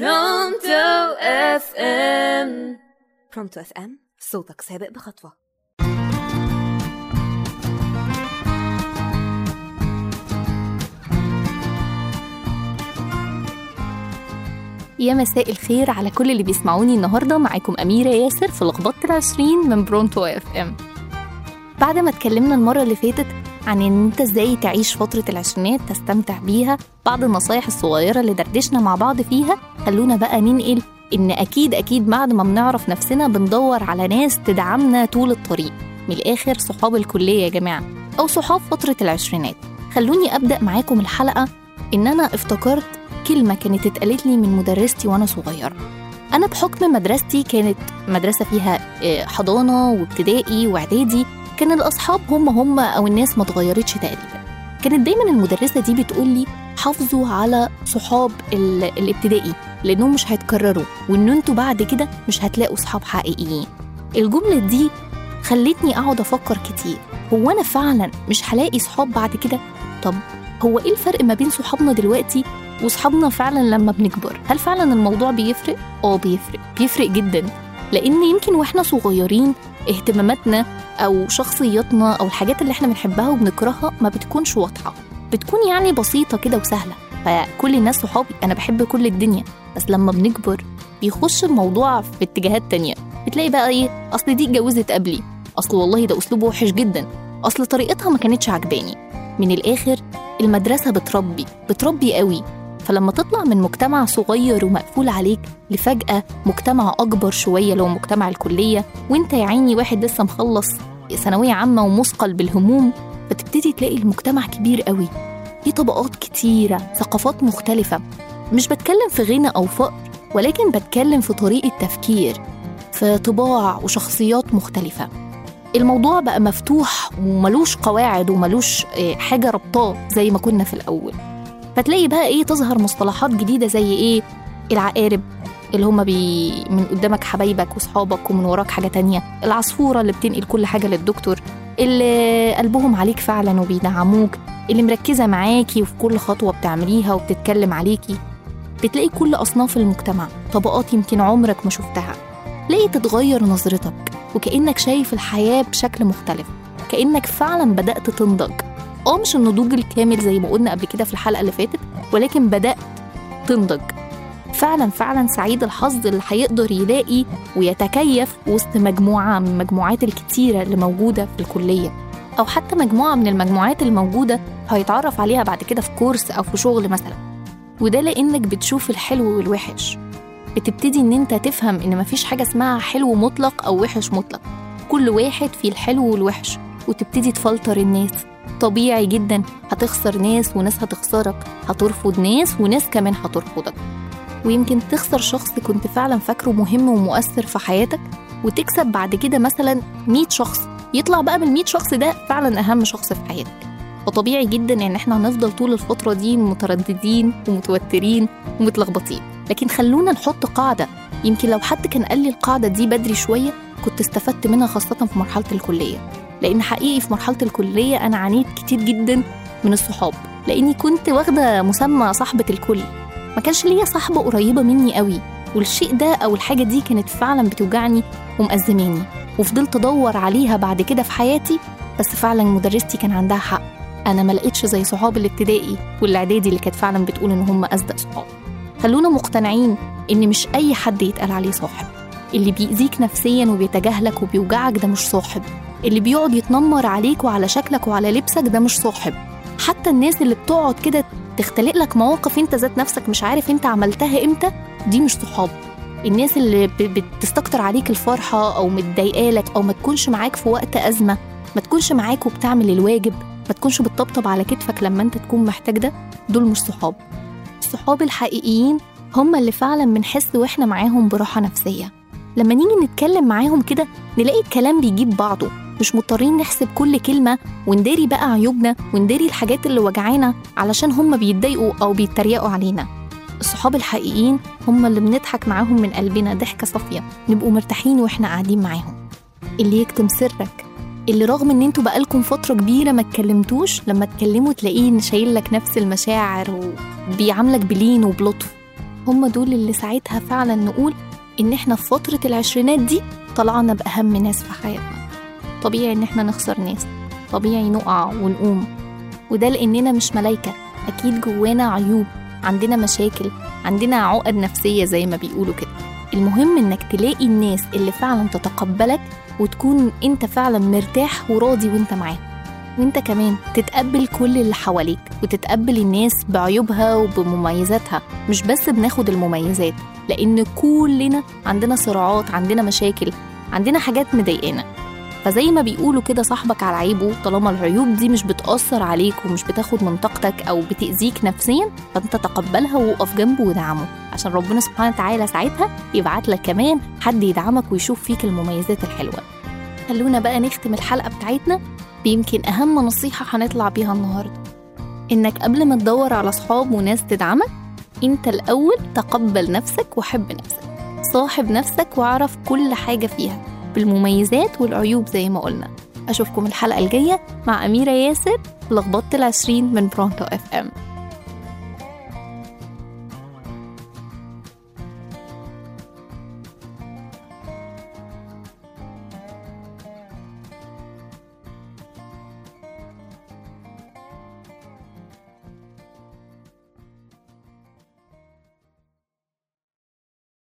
Pronto FM Pronto FM صوتك سابق بخطوة. يا مساء الخير على كل اللي بيسمعوني النهاردة. معاكم أميرة ياسر في لخبطة العشرين من Pronto FM بعد ما اتكلمنا المرة اللي فاتت عن إن أنت إزاي تعيش فترة العشرينات تستمتع بيها. بعض النصايح الصغيرة اللي دردشنا مع بعض فيها خلونا بقى ننقل إن أكيد أكيد بعد ما بنعرف نفسنا بندور على ناس تدعمنا طول الطريق. من الآخر صحاب الكلية يا جماعة. أو صحاب فترة العشرينات. خلوني أبدأ معاكم الحلقة إن أنا افتكرت كلمة كانت اتقالت لي من مدرستي وأنا صغيرة. أنا بحكم مدرستي كانت مدرسة فيها آه، حضانة وابتدائي وإعدادي. كان الأصحاب هم هم أو الناس ما اتغيرتش تقريبا. كانت دايما المدرسة دي بتقول لي حافظوا على صحاب ال- الابتدائي لأنهم مش هيتكرروا وإن أنتوا بعد كده مش هتلاقوا صحاب حقيقيين. الجملة دي خلتني أقعد أفكر كتير. هو أنا فعلا مش هلاقي صحاب بعد كده؟ طب هو إيه الفرق ما بين صحابنا دلوقتي وصحابنا فعلا لما بنكبر؟ هل فعلا الموضوع بيفرق؟ آه بيفرق. بيفرق جدا. لأن يمكن وإحنا صغيرين اهتماماتنا أو شخصياتنا أو الحاجات اللي إحنا بنحبها وبنكرهها ما بتكونش واضحة. بتكون يعني بسيطة كده وسهلة. فكل الناس صحابي أنا بحب كل الدنيا. بس لما بنكبر بيخش الموضوع في اتجاهات تانية. بتلاقي بقى إيه؟ أصل دي اتجوزت قبلي. أصل والله ده اسلوبه وحش جدا. أصل طريقتها ما كانتش عجباني. من الآخر المدرسة بتربي بتربي قوي. فلما تطلع من مجتمع صغير ومقفول عليك لفجأة مجتمع أكبر شوية لو مجتمع الكلية وأنت يا عيني واحد لسه مخلص ثانوية عامة ومثقل بالهموم فتبتدي تلاقي المجتمع كبير قوي. في طبقات كتيرة ثقافات مختلفة. مش بتكلم في غنى أو فقر ولكن بتكلم في طريقة تفكير في طباع وشخصيات مختلفة. الموضوع بقى مفتوح وملوش قواعد وملوش آه، حاجة ربطاه زي ما كنا في الأول. فتلاقي بقى إيه تظهر مصطلحات جديدة زي إيه العقارب اللي هما بي من قدامك حبايبك وصحابك ومن وراك حاجة تانية العصفورة اللي بتنقل كل حاجة للدكتور اللي قلبهم عليك فعلا وبيدعموك اللي مركزة معاكي وفي كل خطوة بتعمليها وبتتكلم عليكي. بتلاقي كل أصناف المجتمع طبقات يمكن عمرك ما شفتها. تلاقي تتغير نظرتك وكأنك شايف الحياة بشكل مختلف كأنك فعلا بدأت تنضج. آه مش النضوج الكامل زي ما قلنا قبل كده في الحلقة اللي فاتت ولكن بدأت تنضج. فعلا فعلا سعيد الحظ اللي هيقدر يلاقي ويتكيف وسط مجموعة من المجموعات الكتيرة اللي موجودة في الكلية. أو حتى مجموعة من المجموعات الموجودة هيتعرف عليها بعد كده في كورس أو في شغل مثلا. وده لأنك بتشوف الحلو والوحش. بتبتدي إن أنت تفهم إن مفيش حاجة اسمها حلو مطلق أو وحش مطلق. كل واحد فيه الحلو والوحش. وتبتدي تفلتر الناس. طبيعي جدا. هتخسر ناس وناس هتخسرك. هترفض ناس وناس كمان هترفضك. ويمكن تخسر شخص كنت فعلا فاكره مهم ومؤثر في حياتك وتكسب بعد كده مثلا 100 شخص. يطلع بقى من 100 شخص ده فعلا أهم شخص في حياتك. فطبيعي جدا إن إحنا هنفضل طول الفترة دي مترددين ومتوترين ومتلخبطين. لكن خلونا نحط قاعدة. يمكن لو حد كان قال لي القاعدة دي بدري شوية كنت استفدت منها خاصة في مرحلة الكلية. لأن حقيقي في مرحلة الكلية أنا عانيت كتير جدا من الصحاب لأني كنت واخدة مسمى صاحبة الكل. ما كانش ليا صاحبة قريبة مني قوي والشيء ده أو الحاجة دي كانت فعلا بتوجعني ومأزماني. وفضلت أدور عليها بعد كده في حياتي بس فعلا مدرستي كان عندها حق. أنا ما لقيتش زي صحاب الابتدائي والإعدادي اللي كانت فعلا بتقول إن هم أصدق صحاب. خلونا مقتنعين إن مش أي حد يتقال عليه صاحب. اللي بيأذيك نفسيا وبيتجاهلك وبيوجعك ده مش صاحب. اللي بيقعد يتنمر عليك وعلى شكلك وعلى لبسك ده مش صاحب. حتى الناس اللي بتقعد كده تختلق لك مواقف انت ذات نفسك مش عارف انت عملتها إمتى دي مش صحاب. الناس اللي بتستكتر عليك الفرحة أو متضايقالك أو ما تكونش معاك في وقت أزمة ما تكونش معاك وبتعمل الواجب ما تكونش بتطبطب على كتفك لما انت تكون محتاج ده دول مش صحاب. الصحاب الحقيقيين هم اللي فعلا بنحس وإحنا معاهم براحة نفسية. لما نيجي نتكلم معاهم كده نلاقي الكلام بيجيب بعضه. مش مضطرين نحسب كل كلمة ونداري بقى عيوبنا ونداري الحاجات اللي وجعانا علشان هم بيتضايقوا أو بيتريقوا علينا. الصحاب الحقيقيين هم اللي بنضحك معاهم من قلبنا ضحكة صافية. نبقوا مرتاحين وإحنا قاعدين معاهم. اللي يكتم سرك. اللي رغم إن أنتوا بقالكم فترة كبيرة ما اتكلمتوش لما تكلموا تلاقيه شايل لك نفس المشاعر وبيعاملك بلين وبلطف هم دول اللي ساعتها فعلا نقول إن إحنا في فترة العشرينات دي طلعنا بأهم ناس في حياتنا. طبيعي إن إحنا نخسر ناس. طبيعي نقع ونقوم. وده لأننا مش ملايكة. أكيد جوانا عيوب. عندنا مشاكل. عندنا عقد نفسية زي ما بيقولوا كده. المهم إنك تلاقي الناس اللي فعلا تتقبلك وتكون أنت فعلا مرتاح وراضي وأنت معاهم. وأنت كمان تتقبل كل اللي حواليك وتتقبل الناس بعيوبها وبمميزاتها. مش بس بناخد المميزات لأن كلنا عندنا صراعات عندنا مشاكل عندنا حاجات مضايقانا. فزي ما بيقولوا كده صاحبك على عيبه طالما العيوب دي مش بتأثر عليك ومش بتاخد من طاقتك أو بتأذيك نفسيا فأنت تقبلها ووقف جنبه ودعمه. عشان ربنا سبحانه وتعالى ساعتها يبعت لك كمان حد يدعمك ويشوف فيك المميزات الحلوة. خلونا بقى نختم الحلقة بتاعتنا بيمكن أهم نصيحة هنطلع بيها النهاردة. إنك قبل ما تدور على صحاب وناس تدعمك أنت الأول تقبل نفسك وحب نفسك. صاحب نفسك واعرف كل حاجة فيها. بالمميزات والعيوب زي ما قلنا. أشوفكم الحلقة الجاية مع أميرة ياسر لخبطة العشرين من برونتو اف ام